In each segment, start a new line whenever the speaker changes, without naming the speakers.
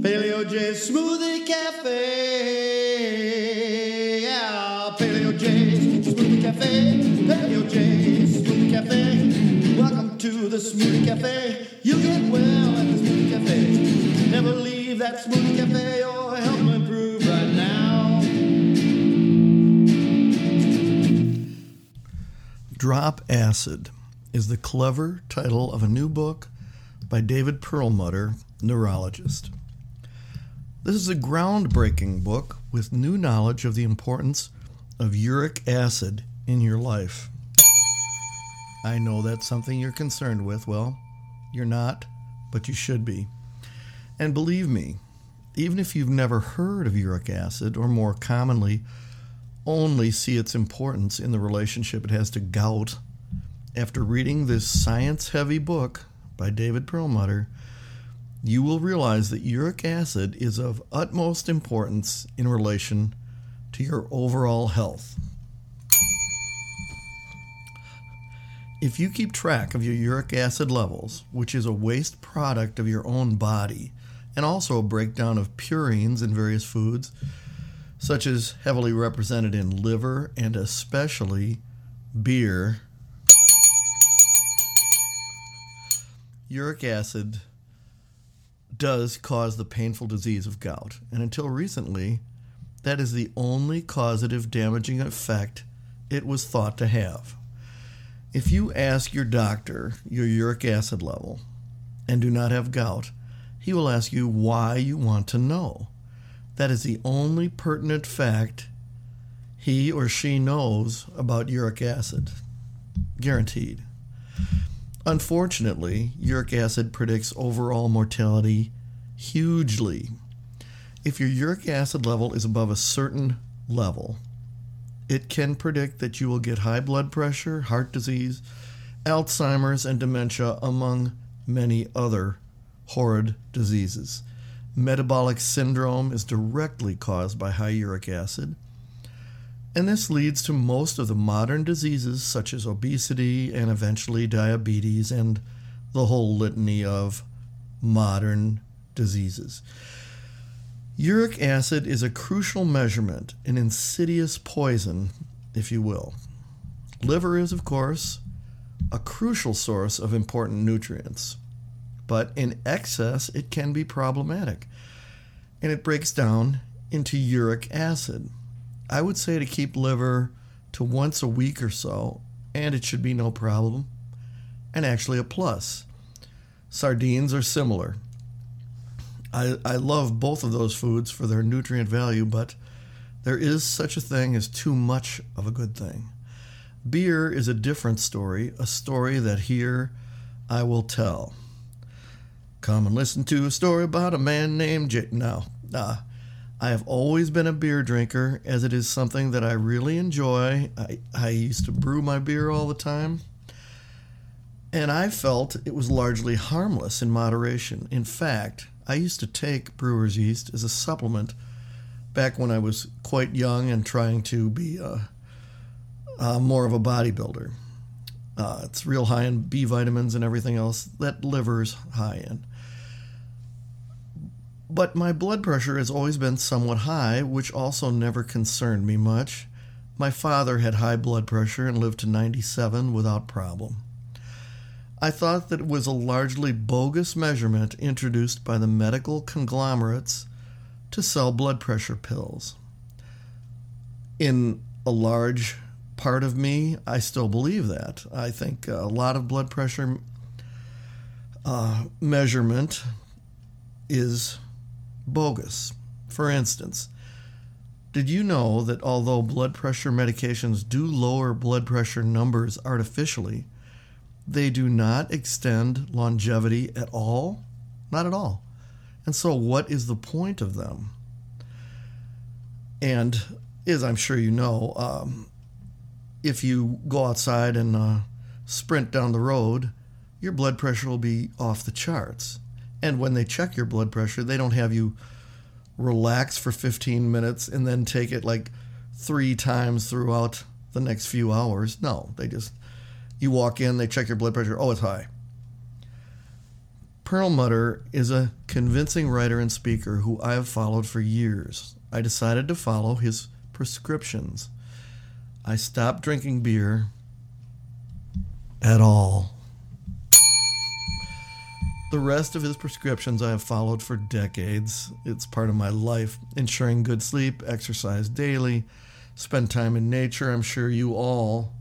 Paleo J Smoothie Cafe. Yeah, Paleo J Smoothie Cafe. Paleo J Smoothie Cafe. Welcome to the Smoothie Cafe. You get well at the Smoothie Cafe. Never leave that Smoothie Cafe or help improve right now.
Drop Acid is the clever title of a new book by David Perlmutter, neurologist. This is a groundbreaking book with new knowledge of the importance of uric acid in your life. I know that's something you're concerned with. Well, you're not, but you should be. And believe me, even if you've never heard of uric acid, or more commonly, only see its importance in the relationship it has to gout, after reading this science heavy book by David Perlmutter, you will realize that uric acid is of utmost importance in relation to your overall health. If you keep track of your uric acid levels, which is a waste product of your own body, and also a breakdown of purines in various foods, such as heavily represented in liver and especially beer, uric acid does cause the painful disease of gout, and until recently, that is the only causative damaging effect it was thought to have. If you ask your doctor your uric acid level and do not have gout, he will ask you why you want to know. That is the only pertinent fact he or she knows about uric acid. Guaranteed. Unfortunately, uric acid predicts overall mortality hugely. If your uric acid level is above a certain level, it can predict that you will get high blood pressure, heart disease, Alzheimer's, and dementia, among many other horrid diseases. Metabolic syndrome is directly caused by high uric acid. And this leads to most of the modern diseases, such as obesity and eventually diabetes, and the whole litany of modern diseases. Uric acid is a crucial measurement, an insidious poison, if you will. Liver is, of course, a crucial source of important nutrients, but in excess, it can be problematic, and it breaks down into uric acid. I would say to keep liver to once a week or so, and it should be no problem, and actually a plus. Sardines are similar. I, I love both of those foods for their nutrient value, but there is such a thing as too much of a good thing. Beer is a different story, a story that here I will tell. Come and listen to a story about a man named Jake. Now, uh, I have always been a beer drinker, as it is something that I really enjoy. I, I used to brew my beer all the time, and I felt it was largely harmless in moderation. In fact, I used to take brewer's yeast as a supplement back when I was quite young and trying to be uh, uh, more of a bodybuilder. Uh, it's real high in B vitamins and everything else that liver's high in. But my blood pressure has always been somewhat high, which also never concerned me much. My father had high blood pressure and lived to 97 without problem. I thought that it was a largely bogus measurement introduced by the medical conglomerates to sell blood pressure pills. In a large part of me, I still believe that. I think a lot of blood pressure uh, measurement is bogus. For instance, did you know that although blood pressure medications do lower blood pressure numbers artificially, they do not extend longevity at all? Not at all. And so, what is the point of them? And as I'm sure you know, um, if you go outside and uh, sprint down the road, your blood pressure will be off the charts. And when they check your blood pressure, they don't have you relax for 15 minutes and then take it like three times throughout the next few hours. No, they just, you walk in, they check your blood pressure. Oh, it's high. Perlmutter is a convincing writer and speaker who I have followed for years. I decided to follow his prescriptions. I stopped drinking beer at all. The rest of his prescriptions I have followed for decades. It's part of my life, ensuring good sleep, exercise daily, spend time in nature. I'm sure you all,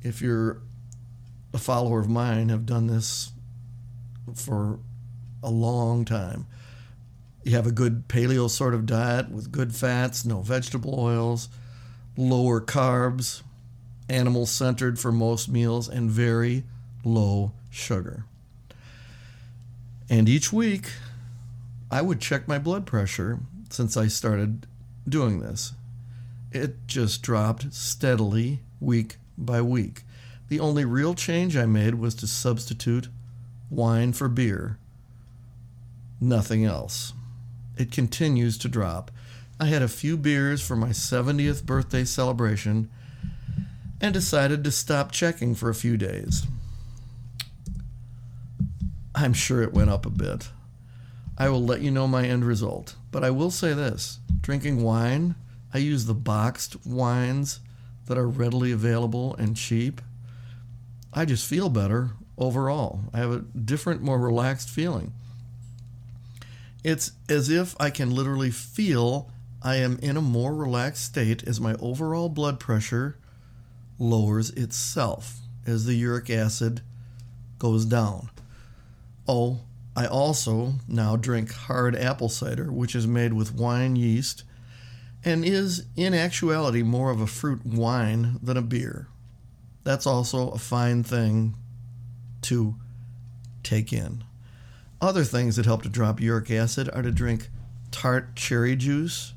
if you're a follower of mine, have done this for a long time. You have a good paleo sort of diet with good fats, no vegetable oils, lower carbs, animal centered for most meals, and very low sugar. And each week, I would check my blood pressure since I started doing this. It just dropped steadily week by week. The only real change I made was to substitute wine for beer. Nothing else. It continues to drop. I had a few beers for my 70th birthday celebration and decided to stop checking for a few days. I'm sure it went up a bit. I will let you know my end result, but I will say this drinking wine, I use the boxed wines that are readily available and cheap. I just feel better overall. I have a different, more relaxed feeling. It's as if I can literally feel I am in a more relaxed state as my overall blood pressure lowers itself as the uric acid goes down. Oh, I also now drink hard apple cider, which is made with wine yeast and is in actuality more of a fruit wine than a beer. That's also a fine thing to take in. Other things that help to drop uric acid are to drink tart cherry juice.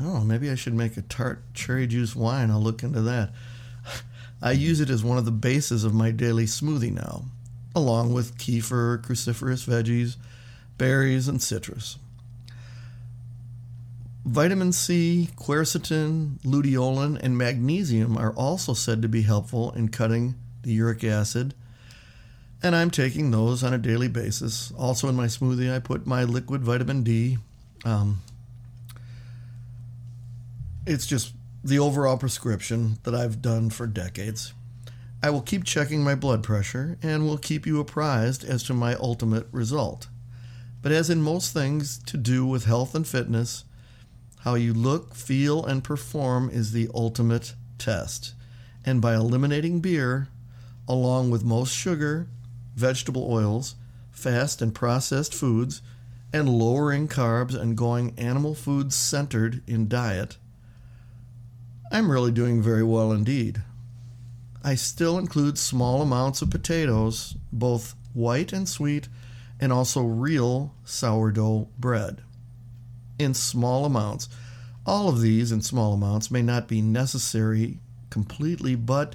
Oh, maybe I should make a tart cherry juice wine. I'll look into that. I use it as one of the bases of my daily smoothie now along with kefir, cruciferous veggies, berries, and citrus. Vitamin C, quercetin, luteolin, and magnesium are also said to be helpful in cutting the uric acid, and I'm taking those on a daily basis. Also, in my smoothie, I put my liquid vitamin D. Um, it's just the overall prescription that I've done for decades. I will keep checking my blood pressure and will keep you apprised as to my ultimate result. But as in most things to do with health and fitness, how you look, feel, and perform is the ultimate test. And by eliminating beer, along with most sugar, vegetable oils, fast and processed foods, and lowering carbs and going animal food centered in diet, I'm really doing very well indeed. I still include small amounts of potatoes, both white and sweet, and also real sourdough bread. In small amounts. All of these in small amounts may not be necessary completely, but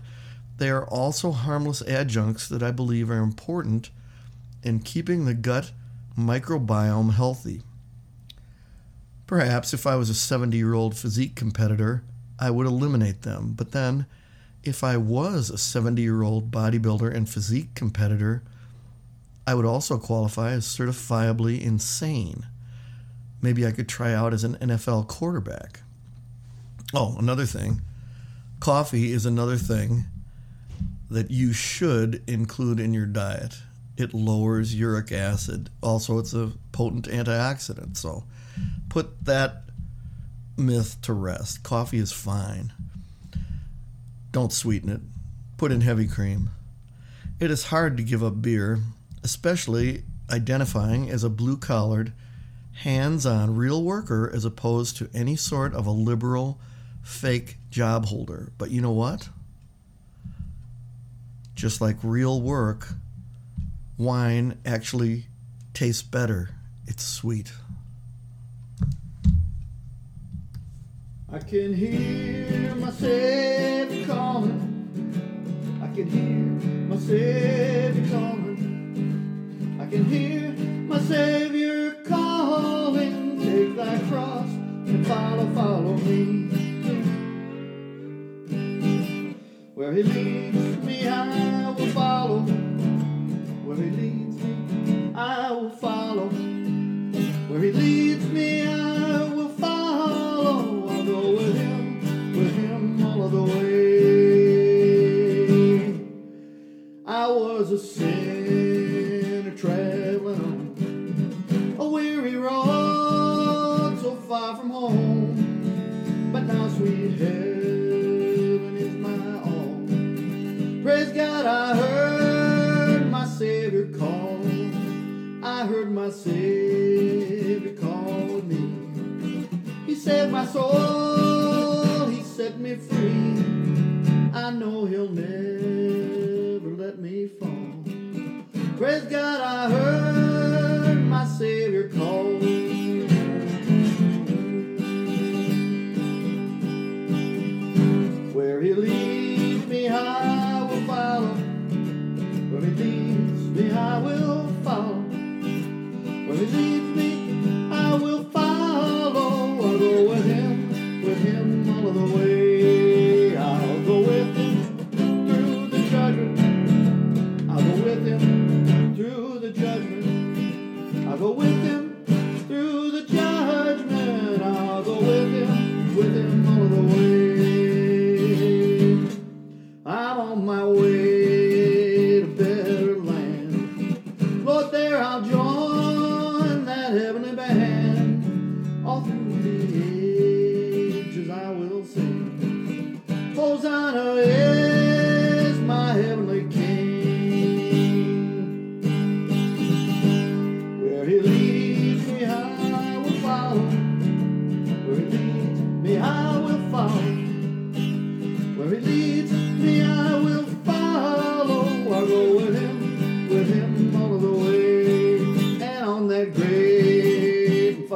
they are also harmless adjuncts that I believe are important in keeping the gut microbiome healthy. Perhaps if I was a 70 year old physique competitor, I would eliminate them, but then if I was a 70 year old bodybuilder and physique competitor, I would also qualify as certifiably insane. Maybe I could try out as an NFL quarterback. Oh, another thing coffee is another thing that you should include in your diet. It lowers uric acid. Also, it's a potent antioxidant. So put that myth to rest. Coffee is fine. Don't sweeten it. Put in heavy cream. It is hard to give up beer, especially identifying as a blue collared, hands on real worker as opposed to any sort of a liberal, fake job holder. But you know what? Just like real work, wine actually tastes better. It's sweet.
I can hear my Savior calling. I can hear my Savior calling. I can hear my Savior calling. Take thy cross and follow, follow me. Where he leads me, I will follow. Where he leads me, I will follow. Where he leads Savior call me. He saved my soul, He set me free. I know He'll never let me fall. Praise God, I heard my Savior call. Where He leads go with Him through the judgment. I'll go with Him, with Him all the way. I'm on my way to better land. Lord, there I'll join that heavenly band. All through the ages I will sing. Hosanna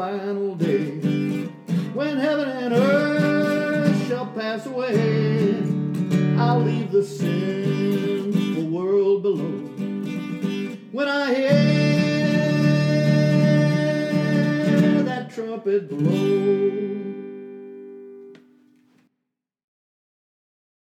final day, when heaven and earth shall pass away, I'll leave the sinful world below. When I hear that trumpet blow,